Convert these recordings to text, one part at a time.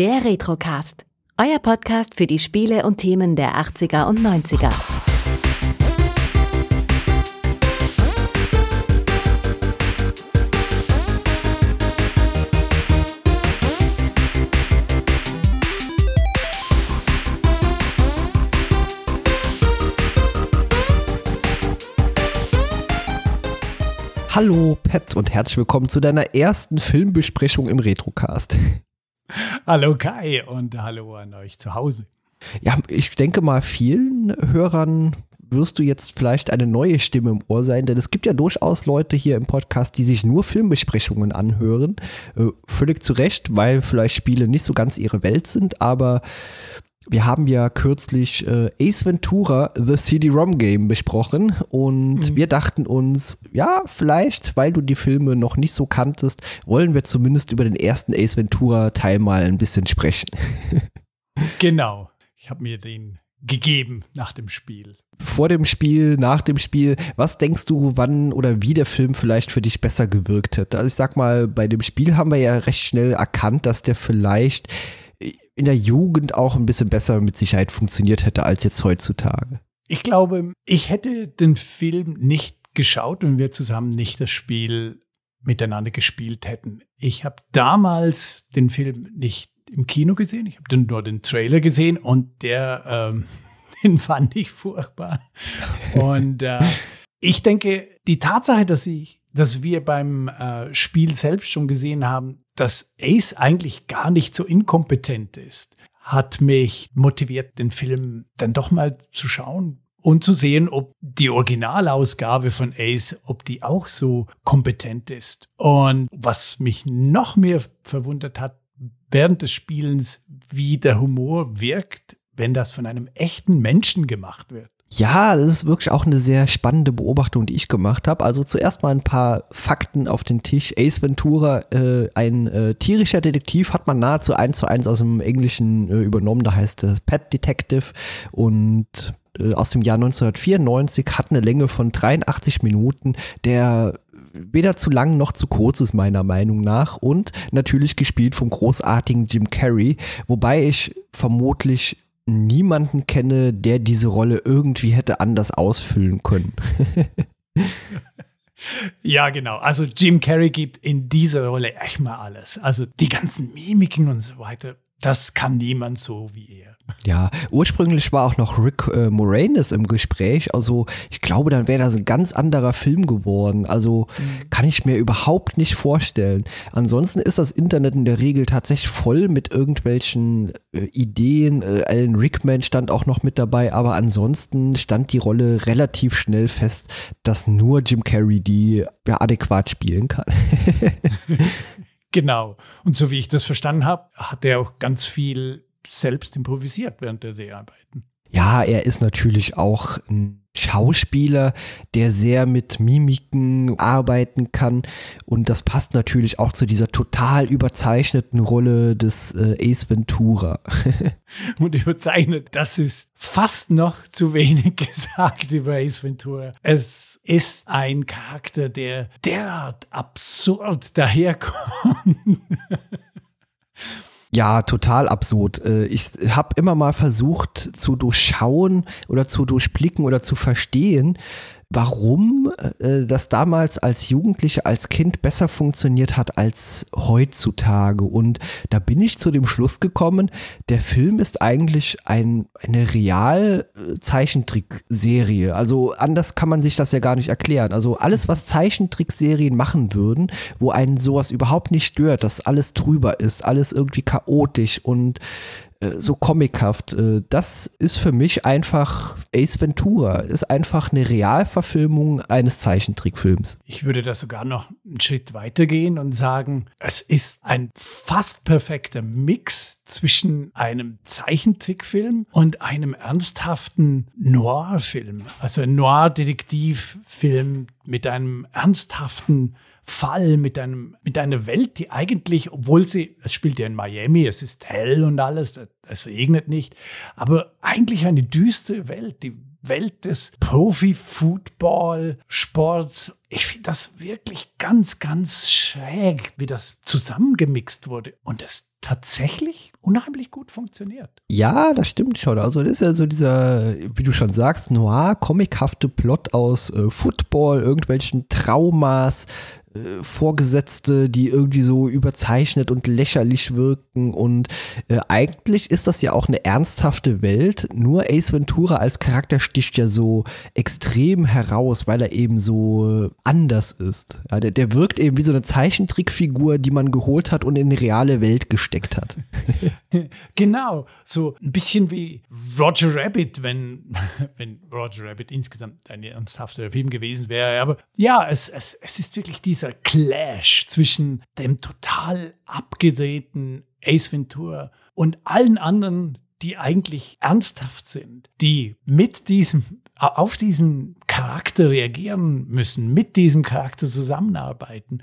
Der Retrocast. Euer Podcast für die Spiele und Themen der 80er und 90er. Hallo Pat und herzlich willkommen zu deiner ersten Filmbesprechung im Retrocast. Hallo Kai und hallo an euch zu Hause. Ja, ich denke mal, vielen Hörern wirst du jetzt vielleicht eine neue Stimme im Ohr sein, denn es gibt ja durchaus Leute hier im Podcast, die sich nur Filmbesprechungen anhören. Äh, völlig zu Recht, weil vielleicht Spiele nicht so ganz ihre Welt sind, aber wir haben ja kürzlich äh, Ace Ventura, The CD-ROM Game besprochen und mhm. wir dachten uns, ja, vielleicht, weil du die Filme noch nicht so kanntest, wollen wir zumindest über den ersten Ace Ventura Teil mal ein bisschen sprechen. genau. Ich habe mir den gegeben nach dem Spiel. Vor dem Spiel, nach dem Spiel, was denkst du, wann oder wie der Film vielleicht für dich besser gewirkt hätte? Also ich sag mal, bei dem Spiel haben wir ja recht schnell erkannt, dass der vielleicht in der Jugend auch ein bisschen besser mit Sicherheit funktioniert hätte als jetzt heutzutage. Ich glaube, ich hätte den Film nicht geschaut, wenn wir zusammen nicht das Spiel miteinander gespielt hätten. Ich habe damals den Film nicht im Kino gesehen, ich habe nur den Trailer gesehen und der, ähm, den fand ich furchtbar. Und äh, ich denke, die Tatsache, dass ich, dass wir beim äh, Spiel selbst schon gesehen haben, dass Ace eigentlich gar nicht so inkompetent ist, hat mich motiviert, den Film dann doch mal zu schauen und zu sehen, ob die Originalausgabe von Ace, ob die auch so kompetent ist. Und was mich noch mehr verwundert hat während des Spielens, wie der Humor wirkt, wenn das von einem echten Menschen gemacht wird. Ja, das ist wirklich auch eine sehr spannende Beobachtung, die ich gemacht habe. Also zuerst mal ein paar Fakten auf den Tisch. Ace Ventura, äh, ein äh, tierischer Detektiv, hat man nahezu eins zu eins aus dem Englischen äh, übernommen. Da heißt es Pet Detective und äh, aus dem Jahr 1994 hat eine Länge von 83 Minuten, der weder zu lang noch zu kurz ist, meiner Meinung nach. Und natürlich gespielt vom großartigen Jim Carrey, wobei ich vermutlich niemanden kenne, der diese Rolle irgendwie hätte anders ausfüllen können. ja, genau. Also Jim Carrey gibt in dieser Rolle echt mal alles. Also die ganzen Mimiken und so weiter, das kann niemand so wie er. Ja, ursprünglich war auch noch Rick äh, Moranis im Gespräch. Also ich glaube, dann wäre das ein ganz anderer Film geworden. Also mhm. kann ich mir überhaupt nicht vorstellen. Ansonsten ist das Internet in der Regel tatsächlich voll mit irgendwelchen äh, Ideen. Äh, Alan Rickman stand auch noch mit dabei, aber ansonsten stand die Rolle relativ schnell fest, dass nur Jim Carrey die ja, adäquat spielen kann. genau. Und so wie ich das verstanden habe, hat er auch ganz viel selbst improvisiert während der Dreharbeiten. Ja, er ist natürlich auch ein Schauspieler, der sehr mit Mimiken arbeiten kann. Und das passt natürlich auch zu dieser total überzeichneten Rolle des äh, Ace Ventura. Und überzeichnet, das ist fast noch zu wenig gesagt über Ace Ventura. Es ist ein Charakter, der derart absurd daherkommt. Ja, total absurd. Äh, ich habe immer mal versucht zu durchschauen oder zu durchblicken oder zu verstehen, warum äh, das damals als Jugendliche, als Kind besser funktioniert hat als heutzutage. Und da bin ich zu dem Schluss gekommen, der Film ist eigentlich ein, eine Real-Zeichentrickserie. Also anders kann man sich das ja gar nicht erklären. Also alles, was Zeichentrickserien machen würden, wo einen sowas überhaupt nicht stört, dass alles drüber ist, alles irgendwie chaotisch und so comichaft. Äh, das ist für mich einfach Ace Ventura, ist einfach eine Realverfilmung eines Zeichentrickfilms. Ich würde da sogar noch einen Schritt weitergehen und sagen, es ist ein fast perfekter Mix zwischen einem Zeichentrickfilm und einem ernsthaften Noir-Film. Also ein Noir-Detektivfilm mit einem ernsthaften Fall mit einem, mit einer Welt, die eigentlich, obwohl sie, es spielt ja in Miami, es ist hell und alles, es regnet nicht, aber eigentlich eine düstere Welt, die Welt des Profi-Football-Sports. Ich finde das wirklich ganz, ganz schräg, wie das zusammengemixt wurde und es tatsächlich unheimlich gut funktioniert. Ja, das stimmt schon. Also das ist ja so dieser, wie du schon sagst, noir, comichafte Plot aus äh, Football, irgendwelchen Traumas, äh, Vorgesetzte, die irgendwie so überzeichnet und lächerlich wirken. Und äh, eigentlich ist das ja auch eine ernsthafte Welt. Nur Ace Ventura als Charakter sticht ja so extrem heraus, weil er eben so anders ist. Ja, der, der wirkt eben wie so eine Zeichentrickfigur, die man geholt hat und in eine reale Welt gesteckt hat. genau, so ein bisschen wie Roger Rabbit, wenn, wenn Roger Rabbit insgesamt ein ernsthafter Film gewesen wäre. Aber ja, es, es, es ist wirklich diese dieser Clash zwischen dem total abgedrehten Ace Ventura und allen anderen, die eigentlich ernsthaft sind, die mit diesem auf diesen Charakter reagieren müssen, mit diesem Charakter zusammenarbeiten.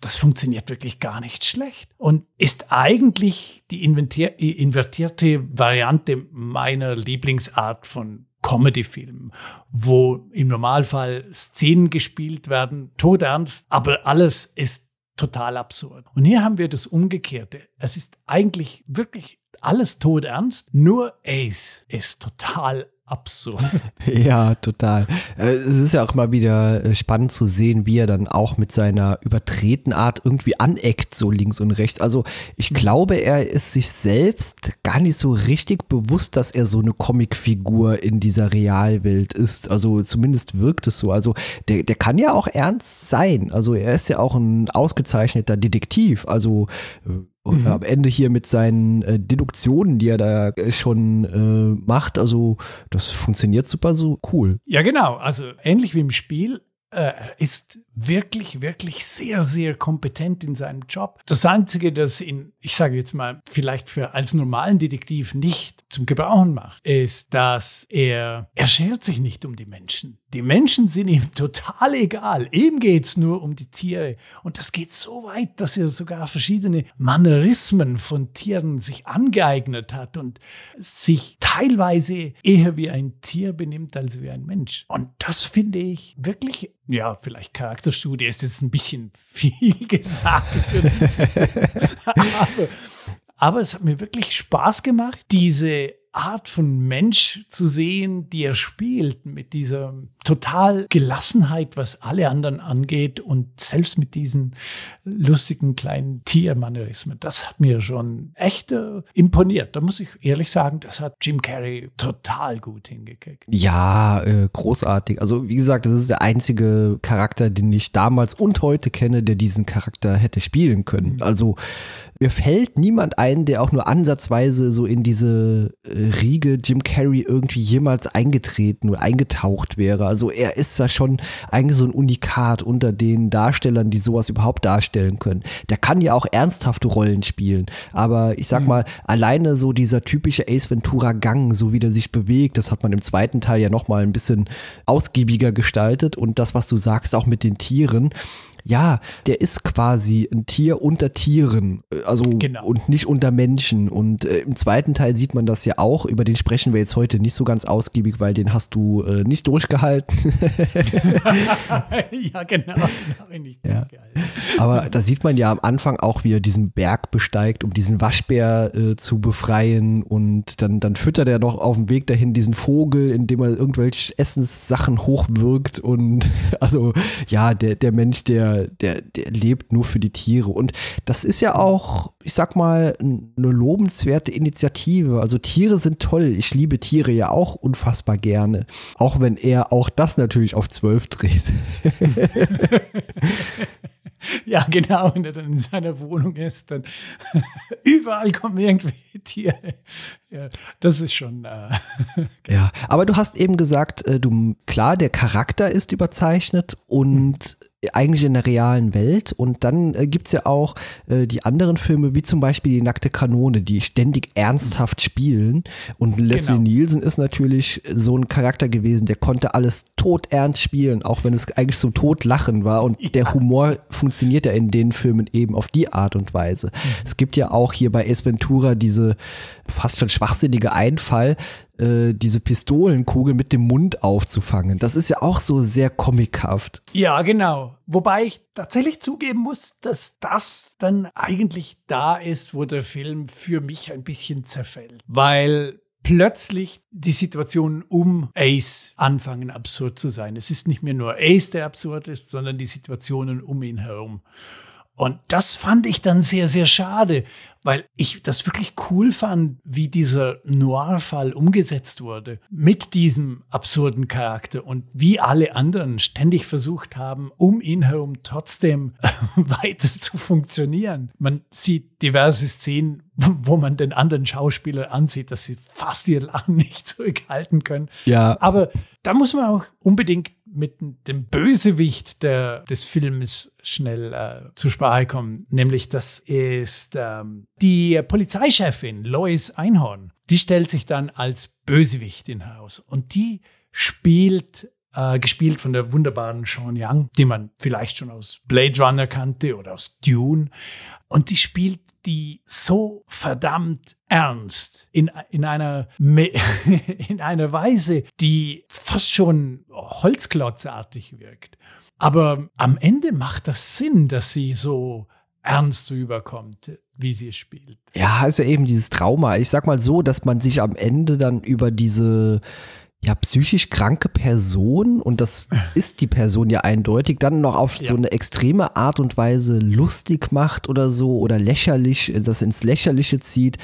Das funktioniert wirklich gar nicht schlecht und ist eigentlich die invertierte Variante meiner Lieblingsart von Comedy-Film, wo im Normalfall Szenen gespielt werden, todernst, aber alles ist total absurd. Und hier haben wir das Umgekehrte. Es ist eigentlich wirklich alles todernst, nur Ace ist total absurd. Ja, total. Äh, es ist ja auch mal wieder äh, spannend zu sehen, wie er dann auch mit seiner übertreten Art irgendwie aneckt, so links und rechts. Also ich mhm. glaube, er ist sich selbst gar nicht so richtig bewusst, dass er so eine Comicfigur in dieser Realwelt ist. Also zumindest wirkt es so. Also der, der kann ja auch ernst sein. Also er ist ja auch ein ausgezeichneter Detektiv. Also mhm. am Ende hier mit seinen äh, Deduktionen, die er da äh, schon äh, macht. Also das funktioniert super so cool. Ja, genau. Also ähnlich wie im Spiel äh, ist wirklich, wirklich sehr, sehr kompetent in seinem Job. Das Einzige, das ihn, ich sage jetzt mal, vielleicht für als normalen Detektiv nicht zum Gebrauchen macht, ist, dass er, er schert sich nicht um die Menschen. Die Menschen sind ihm total egal. Ihm geht's nur um die Tiere. Und das geht so weit, dass er sogar verschiedene Mannerismen von Tieren sich angeeignet hat und sich teilweise eher wie ein Tier benimmt als wie ein Mensch. Und das finde ich wirklich, ja, vielleicht Charakter Charakterstudie ist jetzt ein bisschen viel gesagt. aber, aber es hat mir wirklich Spaß gemacht, diese Art von Mensch zu sehen, die er spielt, mit dieser total Gelassenheit, was alle anderen angeht und selbst mit diesen lustigen kleinen Tiermannerismen. Das hat mir schon echt äh, imponiert. Da muss ich ehrlich sagen, das hat Jim Carrey total gut hingekriegt. Ja, äh, großartig. Also wie gesagt, das ist der einzige Charakter, den ich damals und heute kenne, der diesen Charakter hätte spielen können. Mhm. Also mir fällt niemand ein, der auch nur ansatzweise so in diese äh, Riege Jim Carrey irgendwie jemals eingetreten oder eingetaucht wäre. Also er ist da schon eigentlich so ein Unikat unter den Darstellern, die sowas überhaupt darstellen können. Der kann ja auch ernsthafte Rollen spielen, aber ich sag mhm. mal, alleine so dieser typische Ace Ventura Gang, so wie der sich bewegt, das hat man im zweiten Teil ja nochmal ein bisschen ausgiebiger gestaltet und das, was du sagst, auch mit den Tieren, ja, der ist quasi ein Tier unter Tieren, äh, also genau. und nicht unter Menschen. Und äh, im zweiten Teil sieht man das ja auch. Über den sprechen wir jetzt heute nicht so ganz ausgiebig, weil den hast du äh, nicht durchgehalten. ja, genau, nicht ja. Aber da sieht man ja am Anfang auch, wie er diesen Berg besteigt, um diesen Waschbär äh, zu befreien. Und dann, dann füttert er noch auf dem Weg dahin diesen Vogel, indem er irgendwelche Essenssachen hochwirkt. Und also ja, der, der Mensch, der der, der lebt nur für die Tiere. Und das ist ja auch, ich sag mal, eine lobenswerte Initiative. Also Tiere sind toll. Ich liebe Tiere ja auch unfassbar gerne. Auch wenn er auch das natürlich auf zwölf dreht. Ja, genau, wenn er dann in seiner Wohnung ist, dann überall kommen irgendwie Tiere. Ja, das ist schon. Äh, ja, aber du hast eben gesagt, äh, du klar, der Charakter ist überzeichnet und eigentlich in der realen Welt. Und dann äh, gibt es ja auch äh, die anderen Filme, wie zum Beispiel Die nackte Kanone, die ständig ernsthaft spielen. Und Leslie genau. Nielsen ist natürlich so ein Charakter gewesen, der konnte alles todernst spielen, auch wenn es eigentlich zum Todlachen war. Und ja. der Humor funktioniert ja in den Filmen eben auf die Art und Weise. Mhm. Es gibt ja auch hier bei Ace Ventura diese fast schon schwachsinnige Einfall, äh, diese Pistolenkugel mit dem Mund aufzufangen. Das ist ja auch so sehr comichaft. Ja, genau. Wobei ich tatsächlich zugeben muss, dass das dann eigentlich da ist, wo der Film für mich ein bisschen zerfällt. Weil plötzlich die Situationen um Ace anfangen absurd zu sein. Es ist nicht mehr nur Ace, der absurd ist, sondern die Situationen um ihn herum. Und das fand ich dann sehr, sehr schade, weil ich das wirklich cool fand, wie dieser Noir-Fall umgesetzt wurde mit diesem absurden Charakter und wie alle anderen ständig versucht haben, um ihn herum trotzdem weiter zu funktionieren. Man sieht diverse Szenen, wo man den anderen Schauspieler ansieht, dass sie fast ihr Lachen nicht zurückhalten können. Ja. Aber da muss man auch unbedingt mit dem Bösewicht der, des Films schnell äh, zur Sprache kommen. Nämlich das ist ähm, die Polizeichefin Lois Einhorn. Die stellt sich dann als Bösewichtin heraus. Und die spielt äh, gespielt von der wunderbaren Sean Young, die man vielleicht schon aus Blade Runner kannte oder aus Dune. Und die spielt die so verdammt ernst in, in, einer, in einer Weise, die fast schon holzklotzartig wirkt. Aber am Ende macht das Sinn, dass sie so ernst rüberkommt, wie sie spielt. Ja, ist ja eben dieses Trauma. Ich sag mal so, dass man sich am Ende dann über diese ja, psychisch kranke Person, und das ist die Person ja eindeutig, dann noch auf ja. so eine extreme Art und Weise lustig macht oder so oder lächerlich, das ins Lächerliche zieht.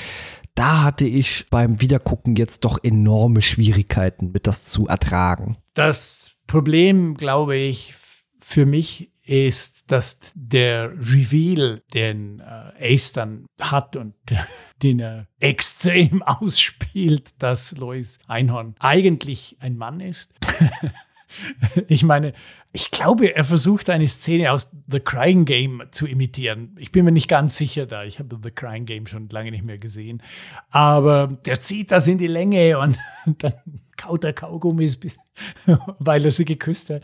Da hatte ich beim Wiedergucken jetzt doch enorme Schwierigkeiten mit das zu ertragen. Das Problem, glaube ich, für mich ist, dass der Reveal, den äh, Ace dann hat und den er extrem ausspielt, dass Lois Einhorn eigentlich ein Mann ist. ich meine, ich glaube, er versucht eine Szene aus The Crying Game zu imitieren. Ich bin mir nicht ganz sicher da. Ich habe The Crying Game schon lange nicht mehr gesehen. Aber der zieht das in die Länge und dann kaut er Kaugummis, weil er sie geküsst hat.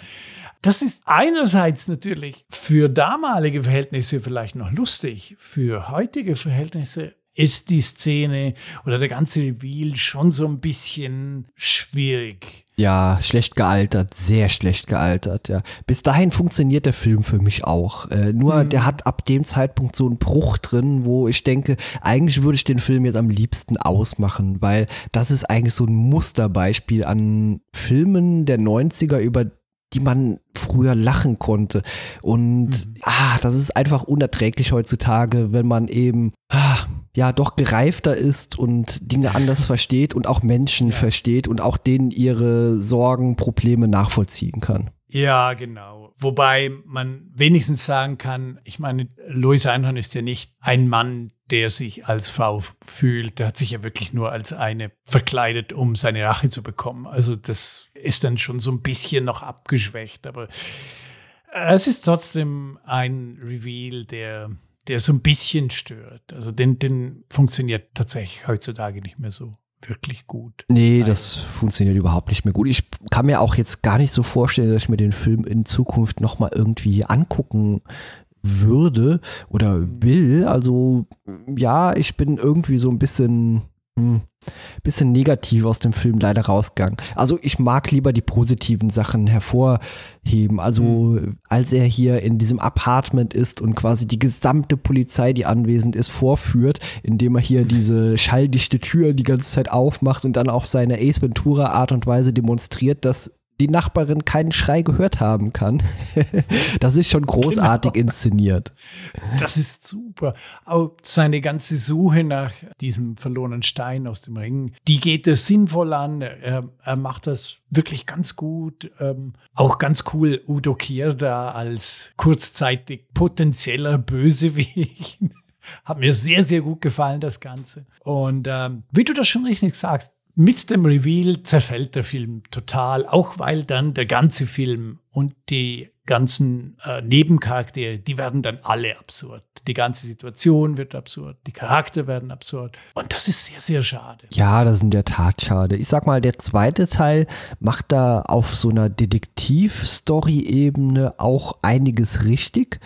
Das ist einerseits natürlich für damalige Verhältnisse vielleicht noch lustig, für heutige Verhältnisse ist die Szene oder der ganze Reveal schon so ein bisschen schwierig. Ja, schlecht gealtert, sehr schlecht gealtert, ja. Bis dahin funktioniert der Film für mich auch. Äh, nur mhm. der hat ab dem Zeitpunkt so einen Bruch drin, wo ich denke, eigentlich würde ich den Film jetzt am liebsten ausmachen, weil das ist eigentlich so ein Musterbeispiel an Filmen der 90er, über die man früher lachen konnte. Und mhm. ah, das ist einfach unerträglich heutzutage, wenn man eben ah, ja doch gereifter ist und Dinge anders versteht und auch Menschen ja. versteht und auch denen ihre Sorgen, Probleme nachvollziehen kann. Ja, genau. Wobei man wenigstens sagen kann, ich meine, Louis Einhorn ist ja nicht ein Mann, der sich als Frau fühlt. Der hat sich ja wirklich nur als eine verkleidet, um seine Rache zu bekommen. Also das ist dann schon so ein bisschen noch abgeschwächt, aber es ist trotzdem ein Reveal, der, der so ein bisschen stört. Also den, den funktioniert tatsächlich heutzutage nicht mehr so wirklich gut. Nee, das funktioniert überhaupt nicht mehr gut. Ich kann mir auch jetzt gar nicht so vorstellen, dass ich mir den Film in Zukunft nochmal irgendwie angucken würde oder will. Also ja, ich bin irgendwie so ein bisschen, hm, bisschen negativ aus dem Film leider rausgegangen. Also ich mag lieber die positiven Sachen hervorheben. Also mhm. als er hier in diesem Apartment ist und quasi die gesamte Polizei, die anwesend ist, vorführt, indem er hier diese schalldichte Tür die ganze Zeit aufmacht und dann auf seine Ace Ventura Art und Weise demonstriert, dass die Nachbarin keinen Schrei gehört haben kann. das ist schon großartig genau. inszeniert. Das ist super. Auch seine ganze Suche nach diesem verlorenen Stein aus dem Ring, die geht er sinnvoll an. Er, er macht das wirklich ganz gut. Ähm, auch ganz cool Udo Kier da als kurzzeitig potenzieller Bösewicht. Hat mir sehr, sehr gut gefallen, das Ganze. Und ähm, wie du das schon richtig sagst, mit dem Reveal zerfällt der Film total, auch weil dann der ganze Film und die ganzen äh, Nebencharaktere, die werden dann alle absurd. Die ganze Situation wird absurd, die Charakter werden absurd. Und das ist sehr, sehr schade. Ja, das ist in der Tat schade. Ich sag mal, der zweite Teil macht da auf so einer Detektiv-Story-Ebene auch einiges richtig.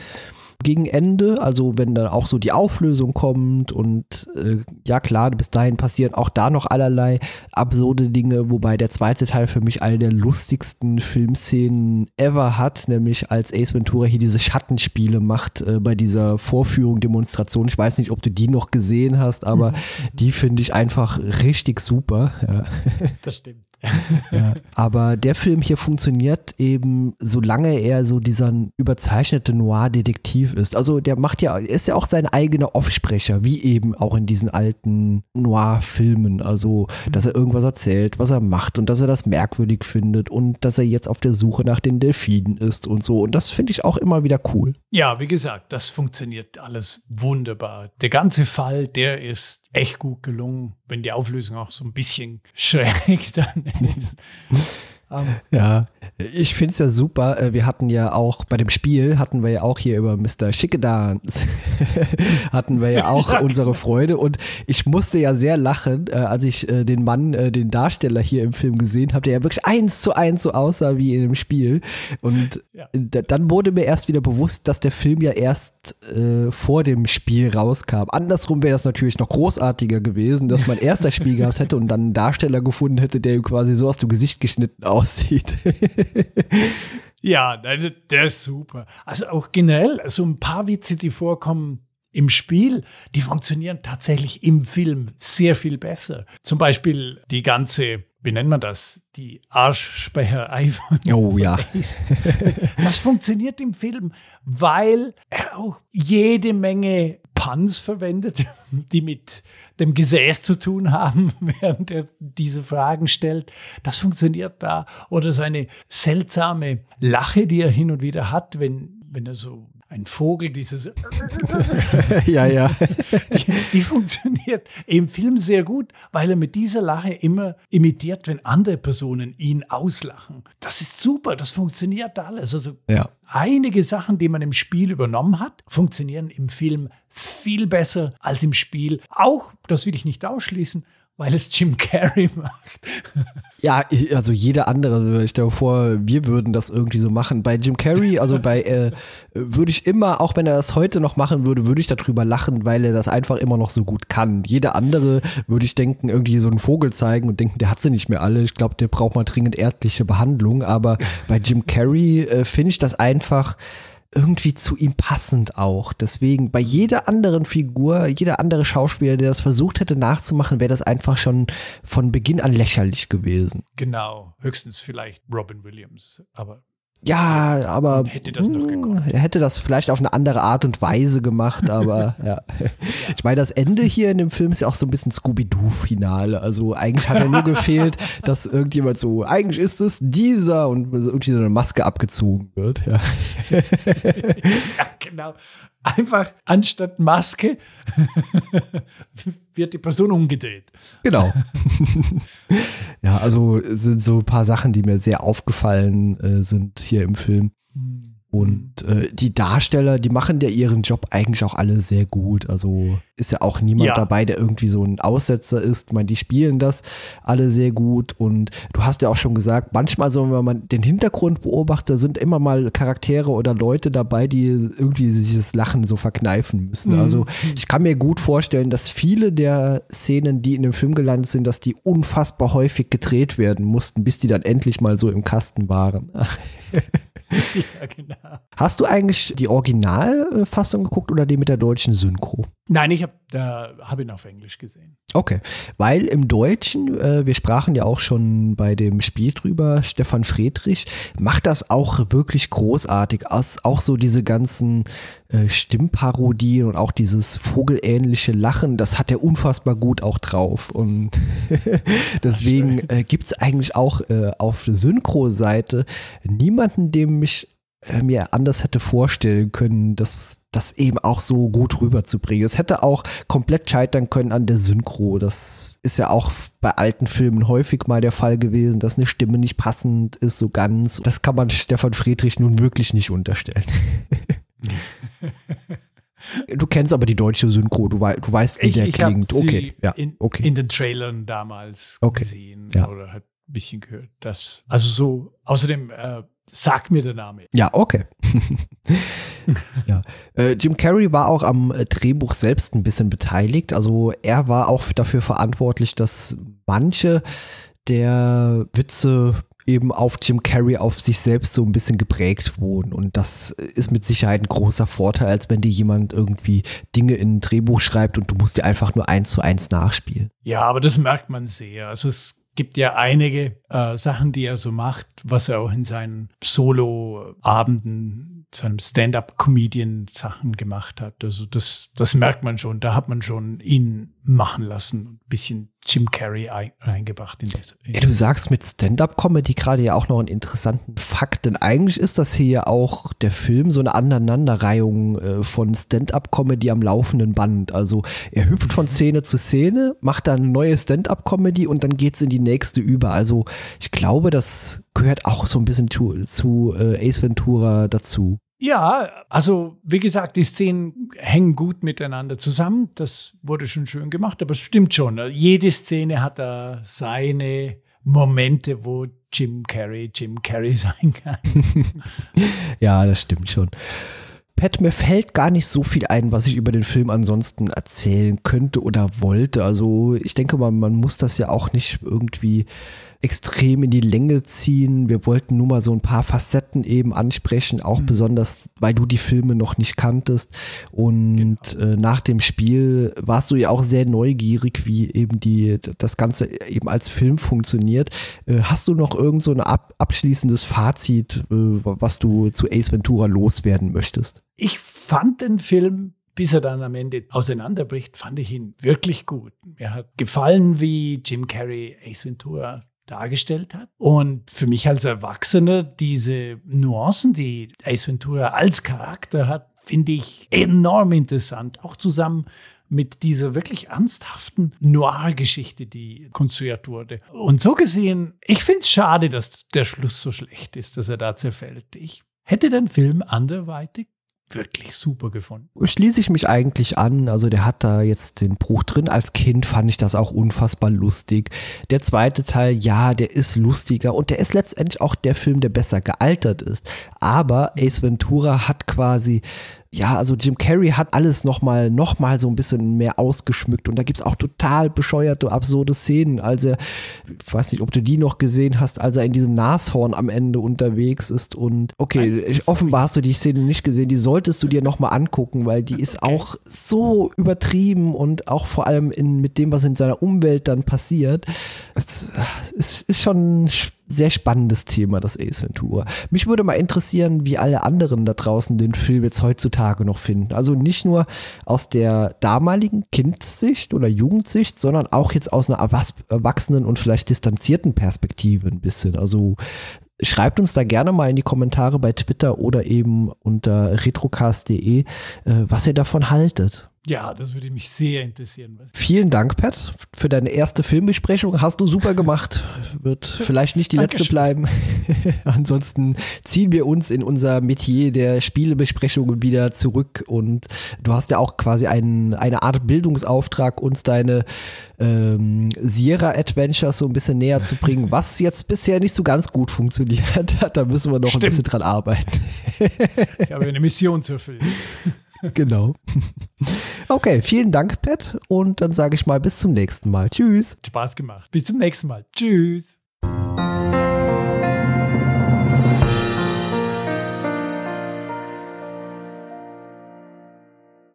Gegen Ende, also wenn dann auch so die Auflösung kommt und äh, ja klar, bis dahin passieren auch da noch allerlei absurde Dinge, wobei der zweite Teil für mich eine der lustigsten Filmszenen ever hat, nämlich als Ace Ventura hier diese Schattenspiele macht äh, bei dieser Vorführung, Demonstration. Ich weiß nicht, ob du die noch gesehen hast, aber die finde ich einfach richtig super. Ja. Das stimmt. Aber der Film hier funktioniert eben, solange er so dieser überzeichnete Noir-Detektiv ist. Also der macht ja, ist ja auch sein eigener Offsprecher, wie eben auch in diesen alten Noir-Filmen. Also, dass er irgendwas erzählt, was er macht und dass er das merkwürdig findet und dass er jetzt auf der Suche nach den Delfinen ist und so. Und das finde ich auch immer wieder cool. Ja, wie gesagt, das funktioniert alles wunderbar. Der ganze Fall, der ist echt gut gelungen, wenn die Auflösung auch so ein bisschen schräg dann ist. Um, ja, ich finde es ja super. Äh, wir hatten ja auch bei dem Spiel, hatten wir ja auch hier über Mr. Schickedans, hatten wir ja auch unsere Freude. Und ich musste ja sehr lachen, äh, als ich äh, den Mann, den Darsteller hier im Film gesehen habe, der ja wirklich eins zu eins so aussah wie in dem Spiel. Und ja. dann wurde mir erst wieder bewusst, dass der Film ja erst äh, vor dem Spiel rauskam. Andersrum wäre das natürlich noch großartiger gewesen, dass man erst das Spiel gehabt hätte und dann einen Darsteller gefunden hätte, der quasi so aus dem Gesicht geschnitten aussieht. ja, der ist super. Also auch generell, so ein paar Witze, die vorkommen im Spiel, die funktionieren tatsächlich im Film sehr viel besser. Zum Beispiel die ganze, wie nennt man das? Die Arschspecherei von Oh ja. das funktioniert im Film, weil er auch jede Menge Puns verwendet, die mit dem Gesäß zu tun haben, während er diese Fragen stellt. Das funktioniert da. Oder seine seltsame Lache, die er hin und wieder hat, wenn, wenn er so ein Vogel, dieses ja, ja. Die, die, funktioniert im Film sehr gut, weil er mit dieser Lache immer imitiert, wenn andere Personen ihn auslachen. Das ist super, das funktioniert alles. Also ja. einige Sachen, die man im Spiel übernommen hat, funktionieren im Film viel besser als im Spiel. Auch, das will ich nicht ausschließen, weil es Jim Carrey macht. Ja, also jeder andere, ich stelle vor, wir würden das irgendwie so machen. Bei Jim Carrey, also bei, äh, würde ich immer, auch wenn er das heute noch machen würde, würde ich darüber lachen, weil er das einfach immer noch so gut kann. Jeder andere würde ich denken, irgendwie so einen Vogel zeigen und denken, der hat sie nicht mehr alle. Ich glaube, der braucht mal dringend ärztliche Behandlung. Aber bei Jim Carrey äh, finde ich das einfach irgendwie zu ihm passend auch. Deswegen bei jeder anderen Figur, jeder andere Schauspieler, der das versucht hätte nachzumachen, wäre das einfach schon von Beginn an lächerlich gewesen. Genau, höchstens vielleicht Robin Williams, aber ja, aber hätte das noch gekonnt. Er hätte das vielleicht auf eine andere Art und Weise gemacht, aber ja. Ich meine, das Ende hier in dem Film ist ja auch so ein bisschen Scooby-Doo-Finale. Also eigentlich hat er nur gefehlt, dass irgendjemand so, eigentlich ist es dieser und irgendwie so eine Maske abgezogen wird. Ja, ja genau. Einfach anstatt Maske wird die Person umgedreht. Genau. ja, also sind so ein paar Sachen, die mir sehr aufgefallen äh, sind hier im Film. Mhm. Und äh, die Darsteller, die machen ja ihren Job eigentlich auch alle sehr gut. Also ist ja auch niemand ja. dabei, der irgendwie so ein Aussetzer ist. Ich meine, die spielen das alle sehr gut. Und du hast ja auch schon gesagt, manchmal, so, wenn man den Hintergrund beobachtet, sind immer mal Charaktere oder Leute dabei, die irgendwie sich das Lachen so verkneifen müssen. Mhm. Also ich kann mir gut vorstellen, dass viele der Szenen, die in dem Film gelandet sind, dass die unfassbar häufig gedreht werden mussten, bis die dann endlich mal so im Kasten waren. ja, genau. Hast du eigentlich die Originalfassung geguckt oder die mit der deutschen Synchro? Nein, ich habe hab ihn auf Englisch gesehen. Okay, weil im Deutschen, äh, wir sprachen ja auch schon bei dem Spiel drüber, Stefan Friedrich macht das auch wirklich großartig. Auch so diese ganzen äh, Stimmparodien und auch dieses vogelähnliche Lachen, das hat er unfassbar gut auch drauf. Und deswegen äh, gibt es eigentlich auch äh, auf der Synchro-Seite niemanden, dem mich äh, mir anders hätte vorstellen können, dass das eben auch so gut rüberzubringen. Es hätte auch komplett scheitern können an der Synchro. Das ist ja auch bei alten Filmen häufig mal der Fall gewesen, dass eine Stimme nicht passend ist, so ganz. Das kann man Stefan Friedrich nun wirklich nicht unterstellen. Du kennst aber die deutsche Synchro, du, wei du weißt, wie ich, der ich klingt. Okay, ja, in, okay. in den Trailern damals okay. gesehen ja. oder halt ein bisschen gehört. Das, also so, außerdem, äh, sag mir der Name. Ja, okay. ja. Äh, Jim Carrey war auch am äh, Drehbuch selbst ein bisschen beteiligt. Also er war auch dafür verantwortlich, dass manche der Witze eben auf Jim Carrey, auf sich selbst so ein bisschen geprägt wurden. Und das ist mit Sicherheit ein großer Vorteil, als wenn dir jemand irgendwie Dinge in ein Drehbuch schreibt und du musst dir einfach nur eins zu eins nachspielen. Ja, aber das merkt man sehr. Also es gibt ja einige äh, Sachen, die er so macht, was er auch in seinen Solo-Abenden, seinem Stand-up-Comedian-Sachen gemacht hat. Also das, das merkt man schon. Da hat man schon ihn machen lassen, ein bisschen Jim Carrey reingebracht in das. Ja, du sagst mit Stand-up-Comedy gerade ja auch noch einen interessanten Fakt, denn eigentlich ist das hier ja auch der Film so eine Aneinanderreihung äh, von Stand-up-Comedy am laufenden Band. Also er hüpft von Szene zu Szene, macht dann eine neue Stand-up-Comedy und dann geht es in die nächste über. Also ich glaube, das gehört auch so ein bisschen zu, zu äh, Ace Ventura dazu. Ja, also wie gesagt, die Szenen hängen gut miteinander zusammen. Das wurde schon schön gemacht, aber es stimmt schon. Jede Szene hat da seine Momente, wo Jim Carrey Jim Carrey sein kann. ja, das stimmt schon. Pat, mir fällt gar nicht so viel ein, was ich über den Film ansonsten erzählen könnte oder wollte. Also ich denke mal, man muss das ja auch nicht irgendwie extrem in die Länge ziehen. Wir wollten nur mal so ein paar Facetten eben ansprechen, auch mhm. besonders, weil du die Filme noch nicht kanntest. Und genau. äh, nach dem Spiel warst du ja auch sehr neugierig, wie eben die, das Ganze eben als Film funktioniert. Äh, hast du noch irgend so ein ab, abschließendes Fazit, äh, was du zu Ace Ventura loswerden möchtest? Ich fand den Film bis er dann am Ende auseinanderbricht, fand ich ihn wirklich gut. Mir hat gefallen, wie Jim Carrey Ace Ventura dargestellt hat. Und für mich als Erwachsener diese Nuancen, die Ace Ventura als Charakter hat, finde ich enorm interessant. Auch zusammen mit dieser wirklich ernsthaften Noir-Geschichte, die konstruiert wurde. Und so gesehen, ich finde es schade, dass der Schluss so schlecht ist, dass er da zerfällt. Ich hätte den Film anderweitig wirklich super gefunden. Schließe ich mich eigentlich an. Also der hat da jetzt den Bruch drin. Als Kind fand ich das auch unfassbar lustig. Der zweite Teil, ja, der ist lustiger und der ist letztendlich auch der Film, der besser gealtert ist. Aber Ace Ventura hat quasi ja, also Jim Carrey hat alles nochmal noch mal so ein bisschen mehr ausgeschmückt und da gibt es auch total bescheuerte, absurde Szenen. als er, ich weiß nicht, ob du die noch gesehen hast, als er in diesem Nashorn am Ende unterwegs ist und okay, Nein, offenbar hast du die Szene nicht gesehen, die solltest du dir nochmal angucken, weil die ist okay. auch so übertrieben und auch vor allem in, mit dem, was in seiner Umwelt dann passiert. Es, es ist schon sehr spannendes Thema, das Ace Ventura. Mich würde mal interessieren, wie alle anderen da draußen den Film jetzt heutzutage noch finden. Also nicht nur aus der damaligen Kindssicht oder Jugendsicht, sondern auch jetzt aus einer erwachsenen und vielleicht distanzierten Perspektive ein bisschen. Also schreibt uns da gerne mal in die Kommentare bei Twitter oder eben unter retrocast.de, äh, was ihr davon haltet. Ja, das würde mich sehr interessieren. Vielen Dank, Pat, für deine erste Filmbesprechung. Hast du super gemacht. Wird vielleicht nicht die letzte bleiben. Ansonsten ziehen wir uns in unser Metier der Spielebesprechungen wieder zurück. Und du hast ja auch quasi einen, eine Art Bildungsauftrag, uns deine ähm, Sierra Adventures so ein bisschen näher zu bringen, was jetzt bisher nicht so ganz gut funktioniert hat. Da müssen wir noch Stimmt. ein bisschen dran arbeiten. ich habe eine Mission zu erfüllen. genau. Okay, vielen Dank, Pat. Und dann sage ich mal bis zum nächsten Mal. Tschüss. Spaß gemacht. Bis zum nächsten Mal. Tschüss.